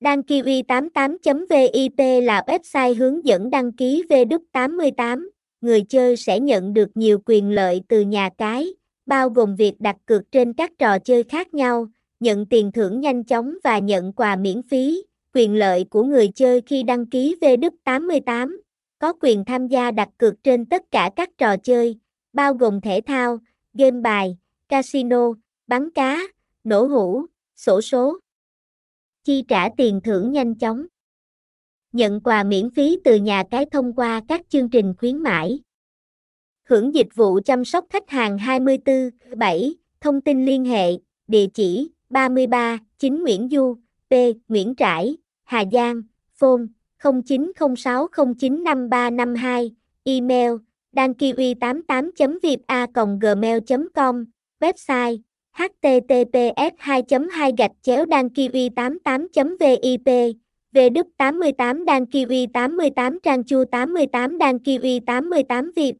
Đăng Kiwi 88.vip là website hướng dẫn đăng ký V88. Người chơi sẽ nhận được nhiều quyền lợi từ nhà cái, bao gồm việc đặt cược trên các trò chơi khác nhau, nhận tiền thưởng nhanh chóng và nhận quà miễn phí. Quyền lợi của người chơi khi đăng ký V88 có quyền tham gia đặt cược trên tất cả các trò chơi, bao gồm thể thao, game bài, casino, bắn cá, nổ hũ, sổ số. Chi trả tiền thưởng nhanh chóng. Nhận quà miễn phí từ nhà cái thông qua các chương trình khuyến mãi. Hưởng dịch vụ chăm sóc khách hàng 24/7, thông tin liên hệ, địa chỉ 33 9 Nguyễn Du, P. Nguyễn Trãi, Hà Giang, phone 0906095352, email đăng kiwi 88 vipa gmail com website https 2 2 gạch chéo đăng kiwi 88 vip về đức 88 đăng kiwi 88 trang chu 88 đăng kiwi 88 việt